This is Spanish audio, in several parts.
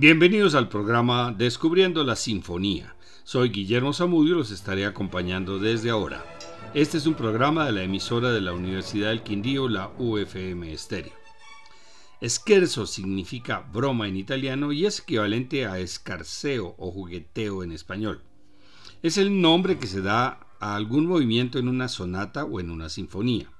Bienvenidos al programa Descubriendo la Sinfonía. Soy Guillermo Zamudio y los estaré acompañando desde ahora. Este es un programa de la emisora de la Universidad del Quindío, la UFM Estéreo. Scherzo significa broma en italiano y es equivalente a escarceo o jugueteo en español. Es el nombre que se da a algún movimiento en una sonata o en una sinfonía.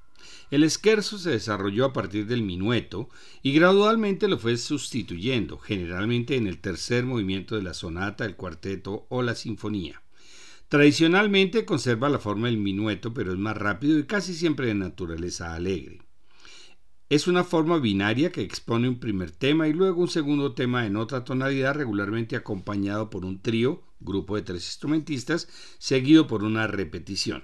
El scherzo se desarrolló a partir del minueto y gradualmente lo fue sustituyendo, generalmente en el tercer movimiento de la sonata, el cuarteto o la sinfonía. Tradicionalmente conserva la forma del minueto, pero es más rápido y casi siempre de naturaleza alegre. Es una forma binaria que expone un primer tema y luego un segundo tema en otra tonalidad, regularmente acompañado por un trío, grupo de tres instrumentistas, seguido por una repetición.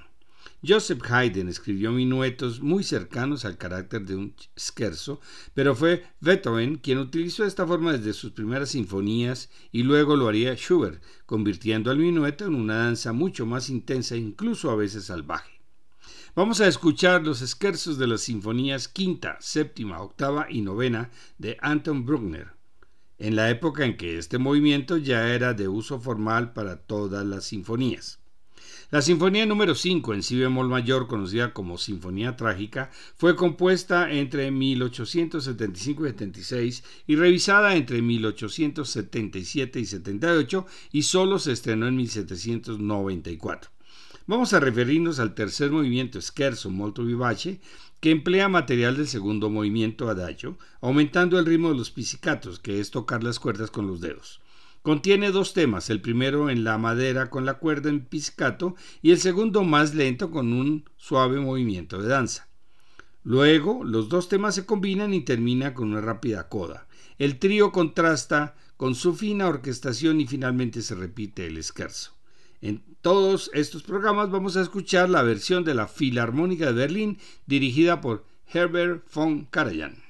Joseph Haydn escribió minuetos muy cercanos al carácter de un scherzo, pero fue Beethoven quien utilizó esta forma desde sus primeras sinfonías y luego lo haría Schubert, convirtiendo al minueto en una danza mucho más intensa incluso a veces salvaje. Vamos a escuchar los scherzos de las sinfonías quinta, séptima, octava y novena de Anton Bruckner, en la época en que este movimiento ya era de uso formal para todas las sinfonías. La Sinfonía número 5 en si bemol mayor, conocida como Sinfonía Trágica, fue compuesta entre 1875 y 76 y revisada entre 1877 y 78 y solo se estrenó en 1794. Vamos a referirnos al tercer movimiento Scherzo molto vivace, que emplea material del segundo movimiento adagio, aumentando el ritmo de los pizzicatos, que es tocar las cuerdas con los dedos. Contiene dos temas, el primero en la madera con la cuerda en pizzicato y el segundo más lento con un suave movimiento de danza. Luego, los dos temas se combinan y termina con una rápida coda. El trío contrasta con su fina orquestación y finalmente se repite el scherzo. En todos estos programas vamos a escuchar la versión de la Filarmónica de Berlín dirigida por Herbert von Karajan.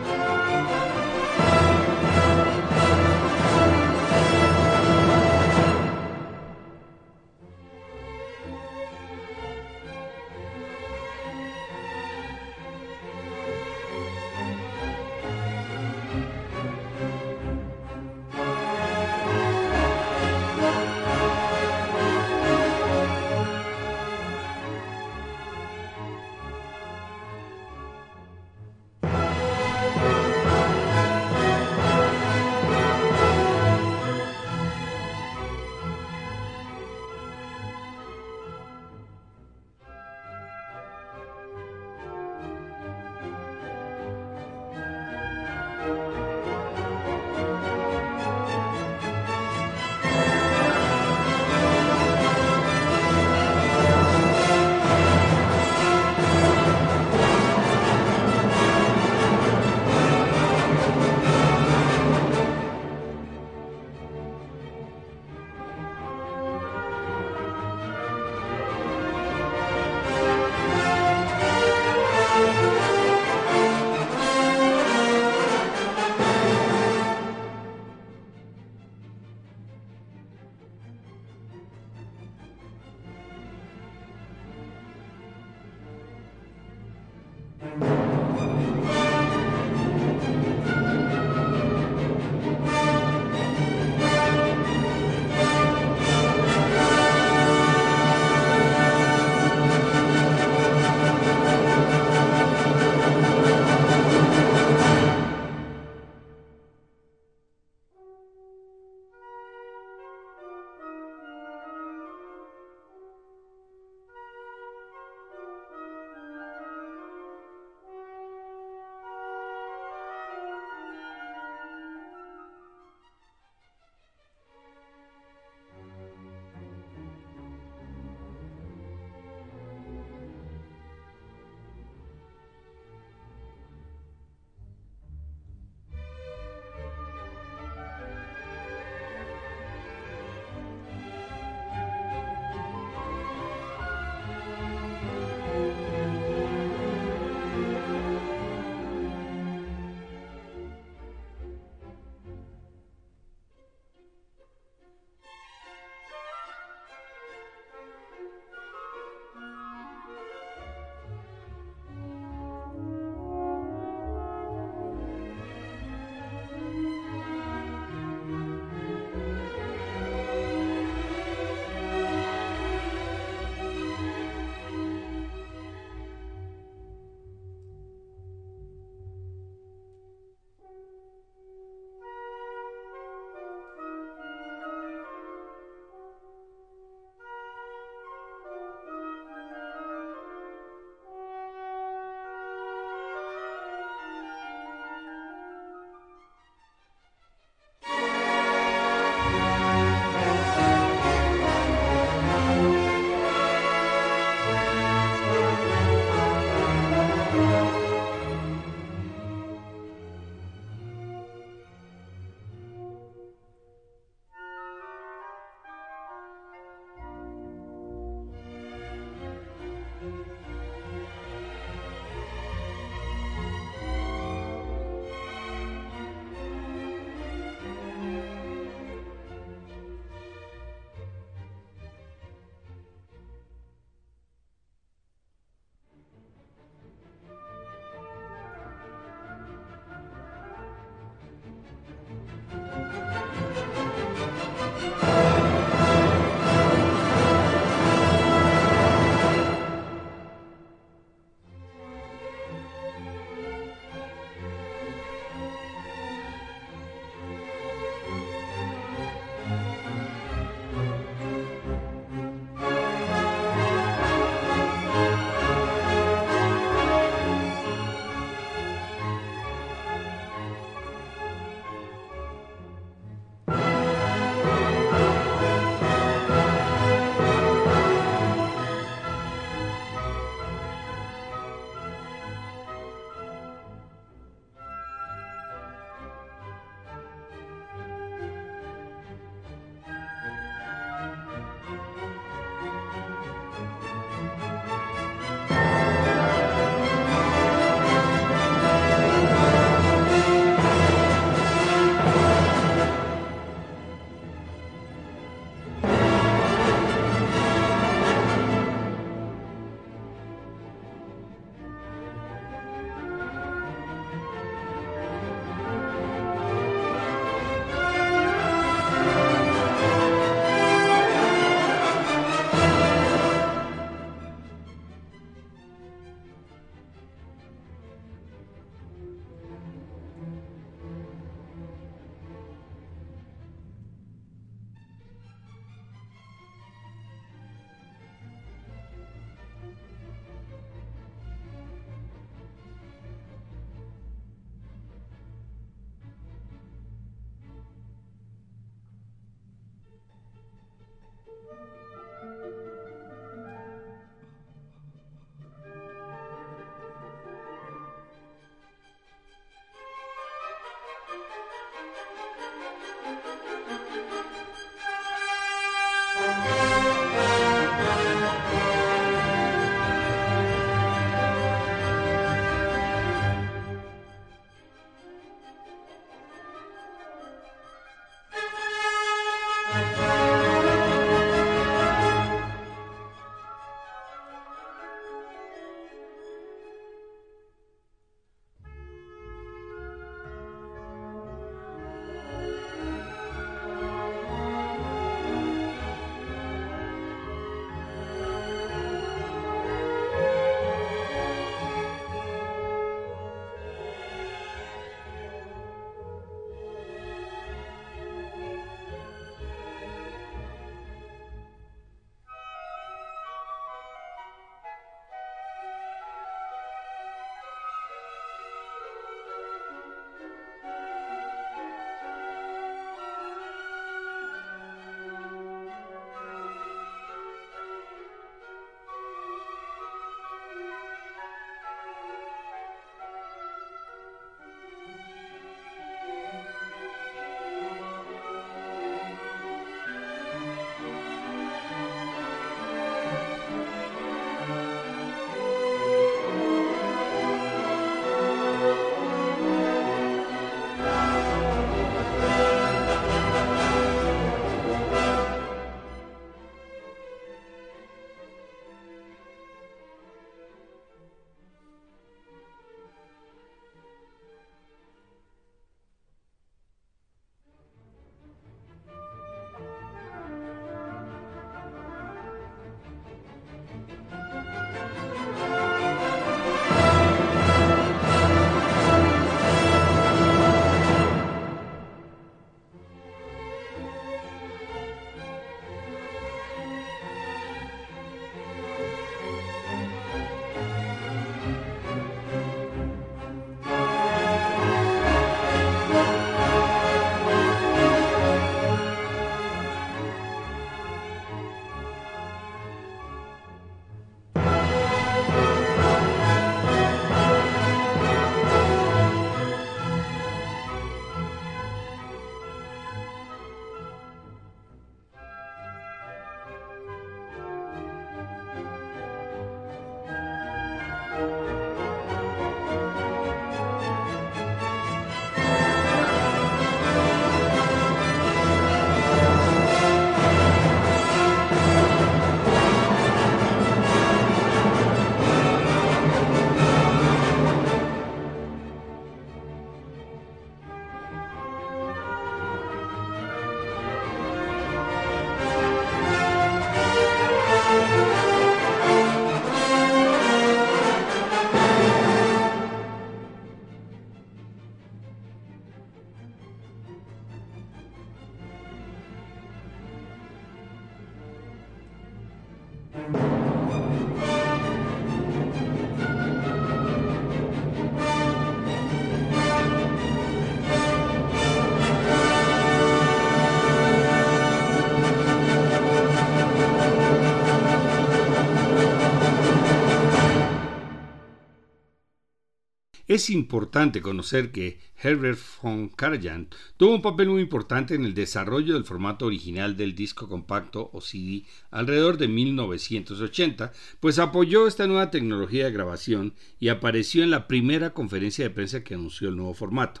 Es importante conocer que Herbert von Karajan tuvo un papel muy importante en el desarrollo del formato original del disco compacto o CD alrededor de 1980, pues apoyó esta nueva tecnología de grabación y apareció en la primera conferencia de prensa que anunció el nuevo formato.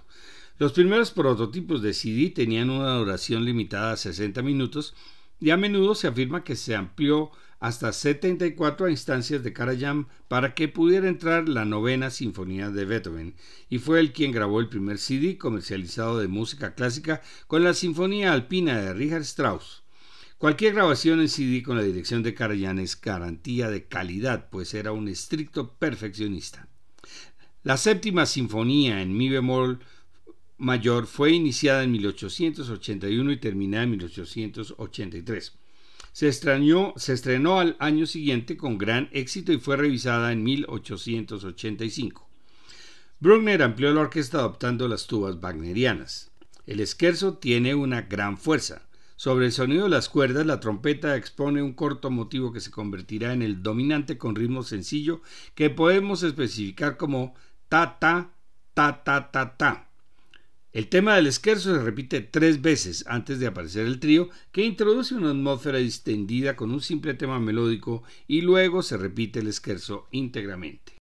Los primeros prototipos de CD tenían una duración limitada a 60 minutos y a menudo se afirma que se amplió hasta 74 instancias de Karajan para que pudiera entrar la novena sinfonía de Beethoven, y fue él quien grabó el primer CD comercializado de música clásica con la Sinfonía Alpina de Richard Strauss. Cualquier grabación en CD con la dirección de Karajan es garantía de calidad, pues era un estricto perfeccionista. La séptima sinfonía en mi bemol mayor fue iniciada en 1881 y terminada en 1883. Se, estrenó al año siguiente con gran éxito y fue revisada en 1885. Bruckner amplió la orquesta adoptando las tubas wagnerianas. El scherzo tiene una gran fuerza. Sobre el sonido de las cuerdas, la trompeta expone un corto motivo que se convertirá en el dominante con ritmo sencillo que podemos especificar como ta ta ta ta ta ta. El tema del esquerzo se repite tres veces antes de aparecer el trío, que introduce una atmósfera distendida con un simple tema melódico y luego se repite el esquerzo íntegramente.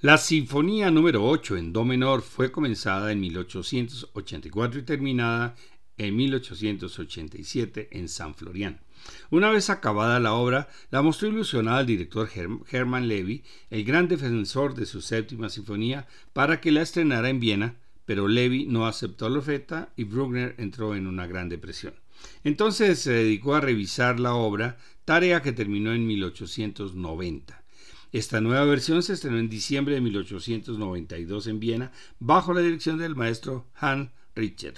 La Sinfonía número 8 en Do menor fue comenzada en 1884 y terminada en 1887 en San Florian. Una vez acabada la obra, la mostró ilusionada al director Hermann Levy, el gran defensor de su séptima sinfonía, para que la estrenara en Viena, pero Levy no aceptó la oferta y Bruckner entró en una gran depresión. Entonces se dedicó a revisar la obra, tarea que terminó en 1890. Esta nueva versión se estrenó en diciembre de 1892 en Viena bajo la dirección del maestro Hans Richter.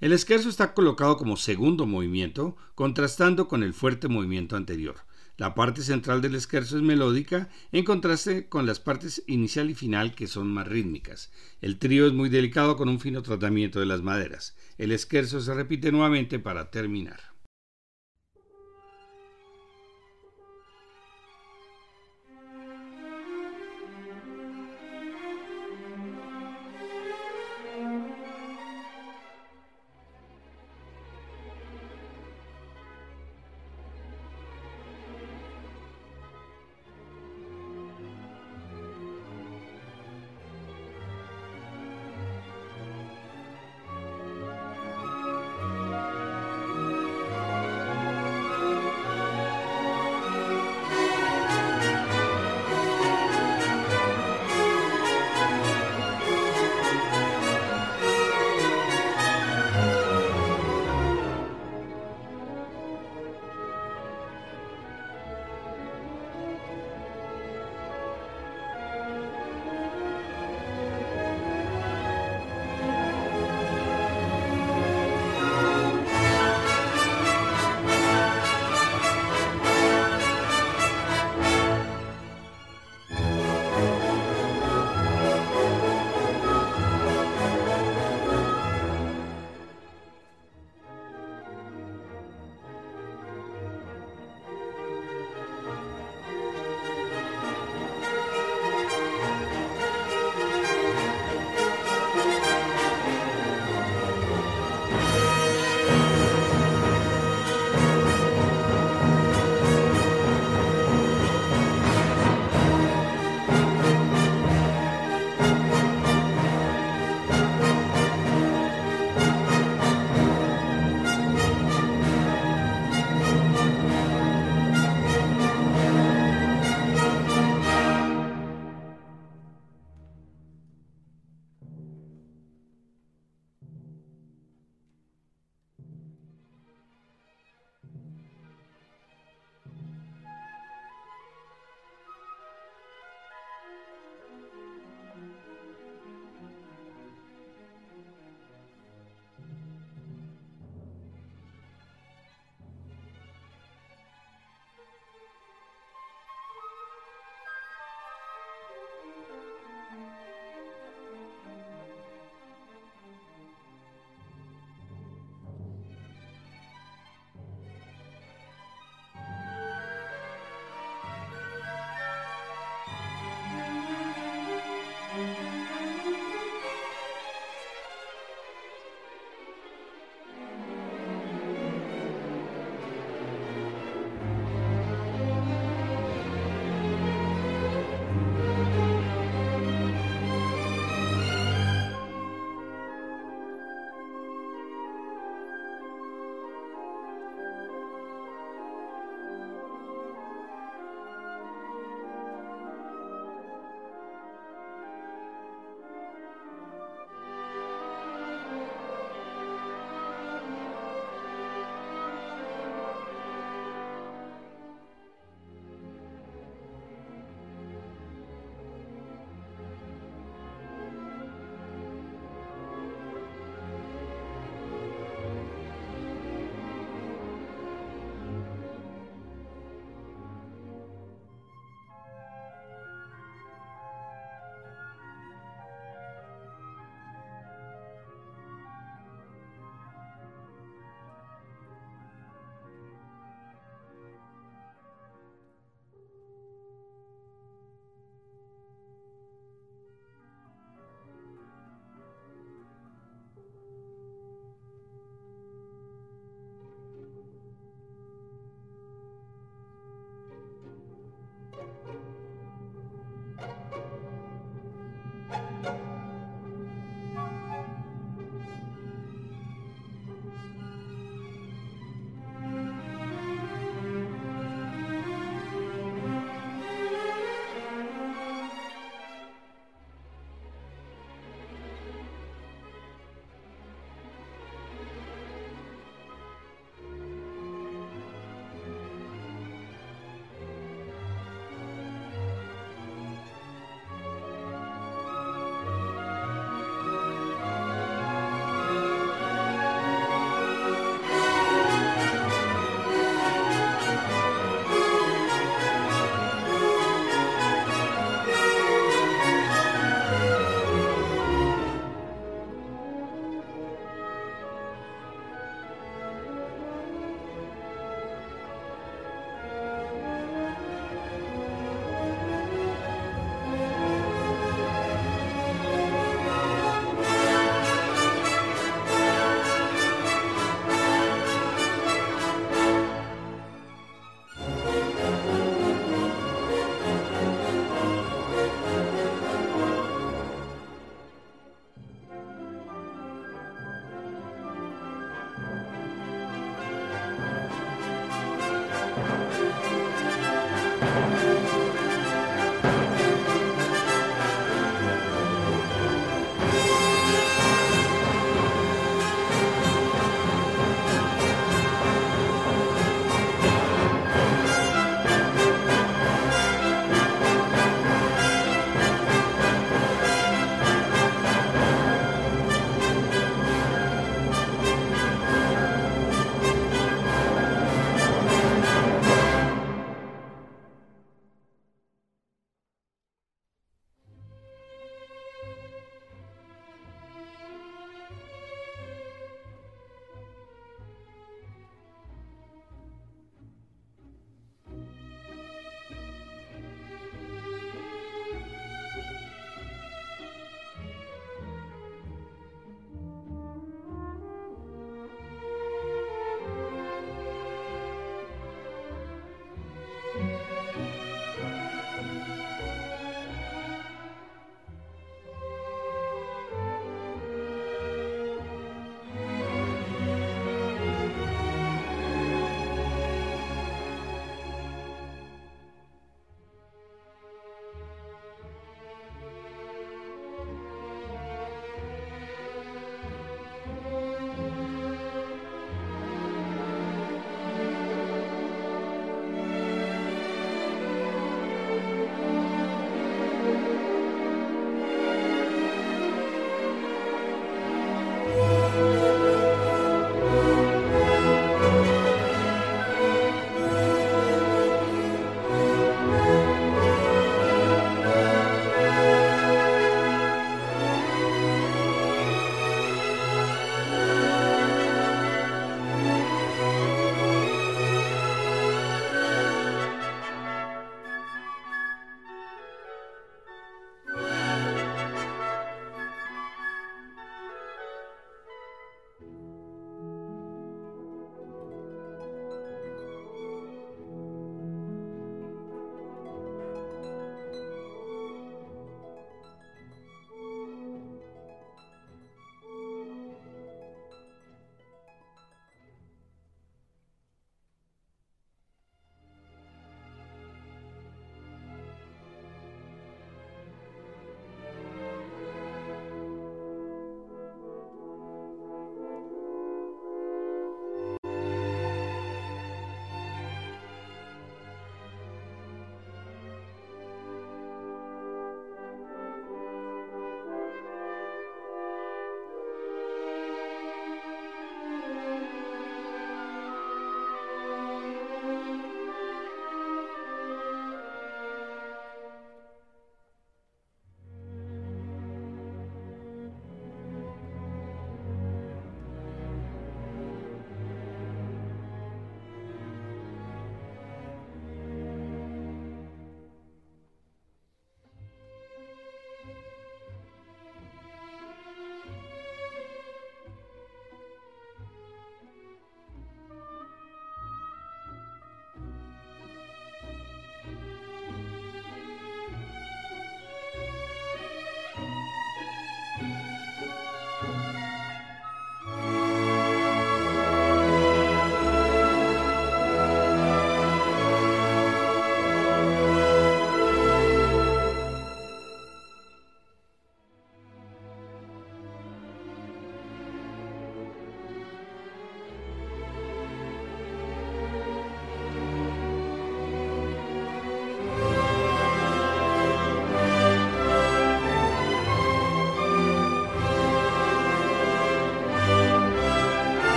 El esquerzo está colocado como segundo movimiento, contrastando con el fuerte movimiento anterior. La parte central del esquerzo es melódica, en contraste con las partes inicial y final que son más rítmicas. El trío es muy delicado con un fino tratamiento de las maderas. El esquerzo se repite nuevamente para terminar.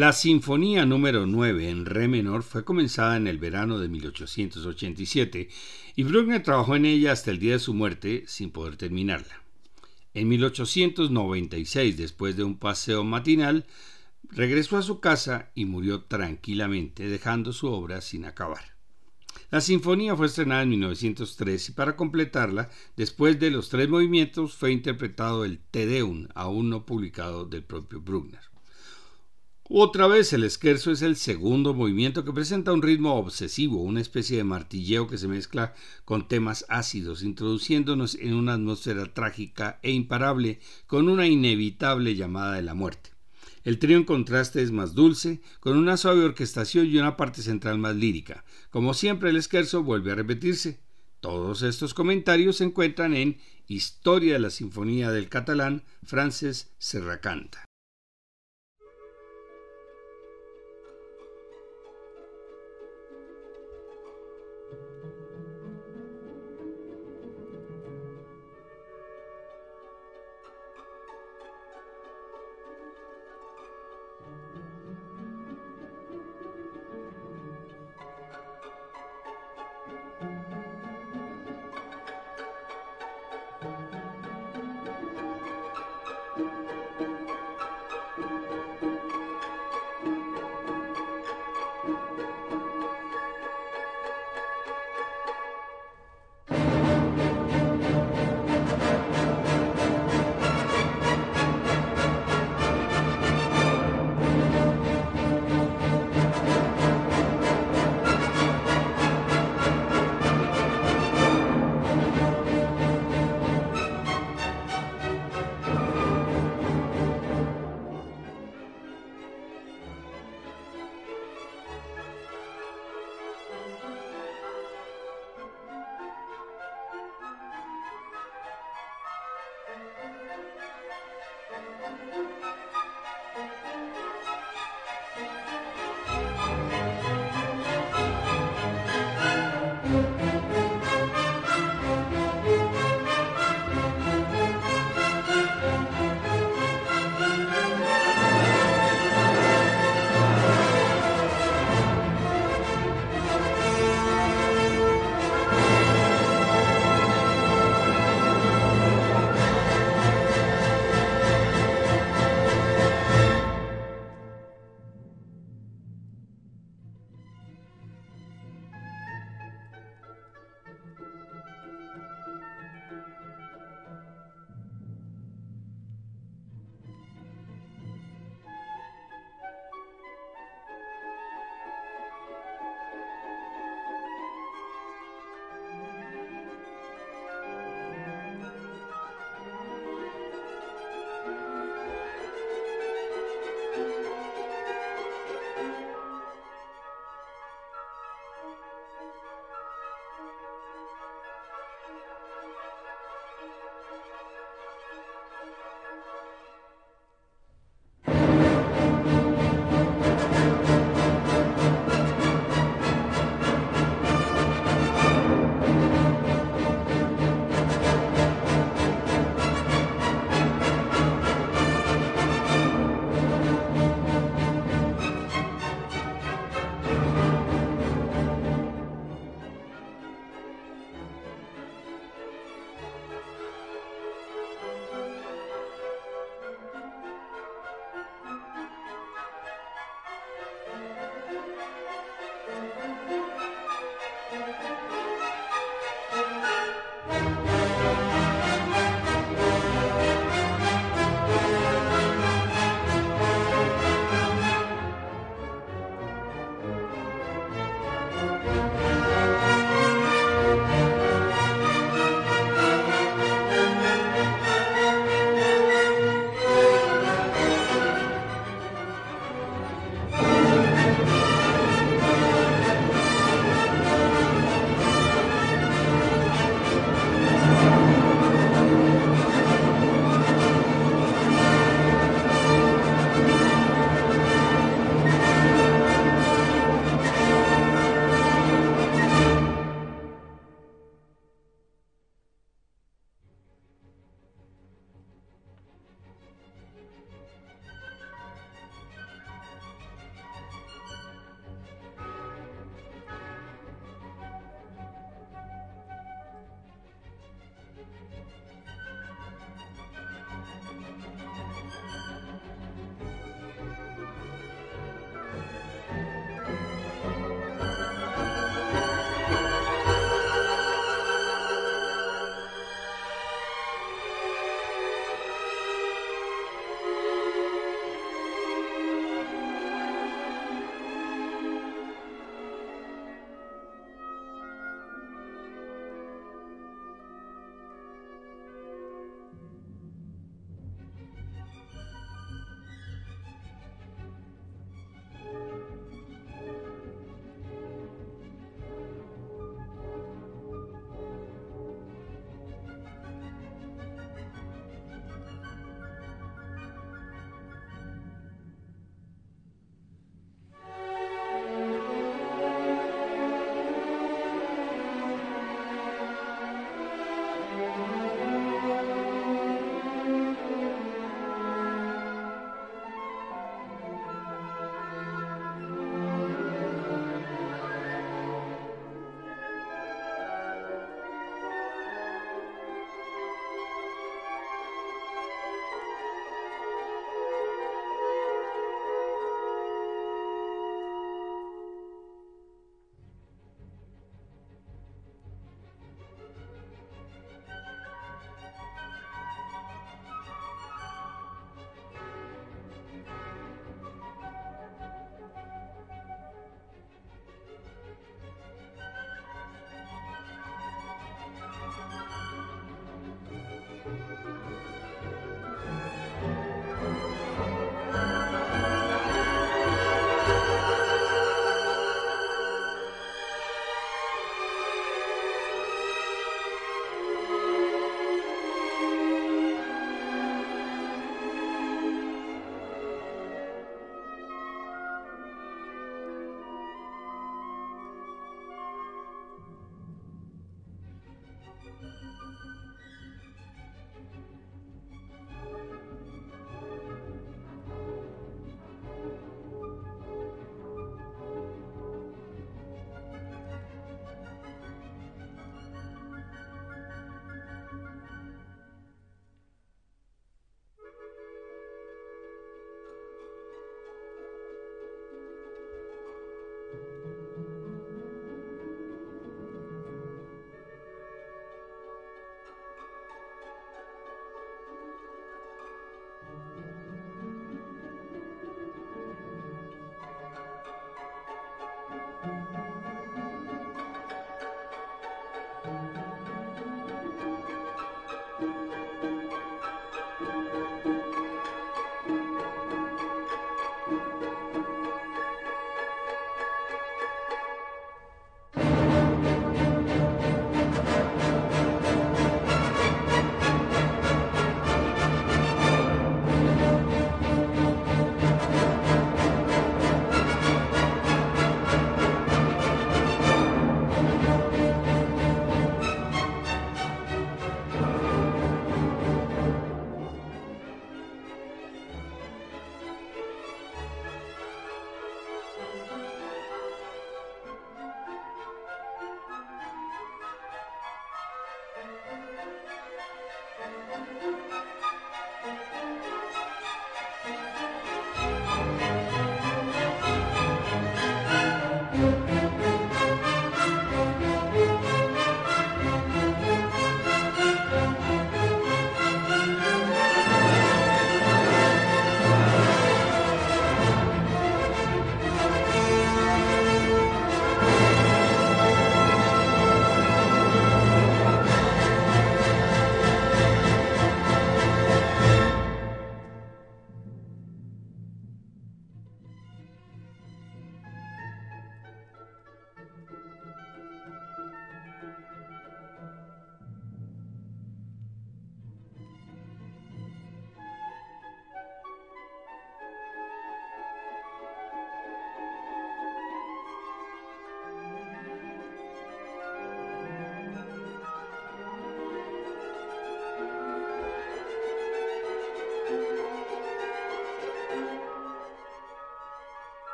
La Sinfonía número 9 en Re menor fue comenzada en el verano de 1887 y Bruckner trabajó en ella hasta el día de su muerte sin poder terminarla. En 1896, después de un paseo matinal, regresó a su casa y murió tranquilamente, dejando su obra sin acabar. La sinfonía fue estrenada en 1903 y para completarla, después de los tres movimientos, fue interpretado el Te Deum, aún no publicado del propio Bruckner. Otra vez el esquerzo es el segundo movimiento que presenta un ritmo obsesivo, una especie de martilleo que se mezcla con temas ácidos, introduciéndonos en una atmósfera trágica e imparable con una inevitable llamada de la muerte. El trío en contraste es más dulce, con una suave orquestación y una parte central más lírica. Como siempre el esquerzo vuelve a repetirse. Todos estos comentarios se encuentran en Historia de la Sinfonía del Catalán, Frances Serracanta.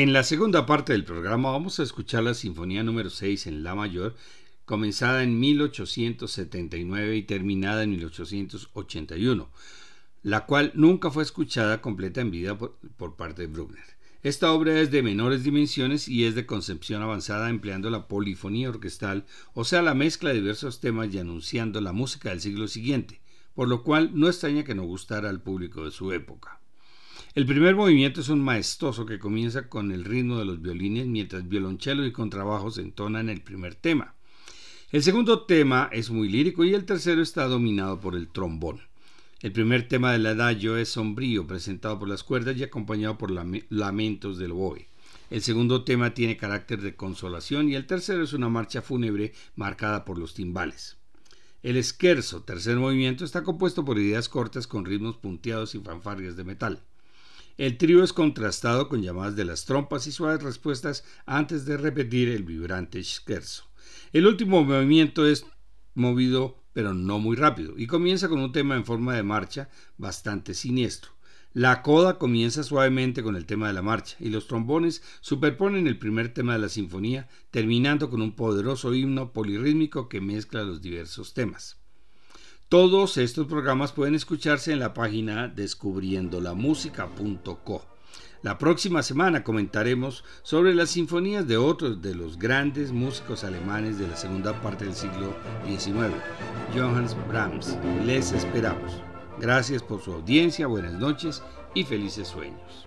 En la segunda parte del programa vamos a escuchar la Sinfonía número 6 en La mayor, comenzada en 1879 y terminada en 1881, la cual nunca fue escuchada completa en vida por, por parte de Bruckner. Esta obra es de menores dimensiones y es de concepción avanzada empleando la polifonía orquestal, o sea, la mezcla de diversos temas y anunciando la música del siglo siguiente, por lo cual no extraña que no gustara al público de su época. El primer movimiento es un maestoso que comienza con el ritmo de los violines mientras violonchelo y contrabajos entonan el primer tema. El segundo tema es muy lírico y el tercero está dominado por el trombón. El primer tema del adagio es sombrío, presentado por las cuerdas y acompañado por lamentos del oboe. El segundo tema tiene carácter de consolación y el tercero es una marcha fúnebre marcada por los timbales. El scherzo, tercer movimiento, está compuesto por ideas cortas con ritmos punteados y fanfarrias de metal. El trío es contrastado con llamadas de las trompas y suaves respuestas antes de repetir el vibrante scherzo. El último movimiento es movido pero no muy rápido y comienza con un tema en forma de marcha bastante siniestro. La coda comienza suavemente con el tema de la marcha y los trombones superponen el primer tema de la sinfonía, terminando con un poderoso himno polirrítmico que mezcla los diversos temas. Todos estos programas pueden escucharse en la página descubriendolamusica.co. La próxima semana comentaremos sobre las sinfonías de otros de los grandes músicos alemanes de la segunda parte del siglo XIX, Johannes Brahms. Les esperamos. Gracias por su audiencia, buenas noches y felices sueños.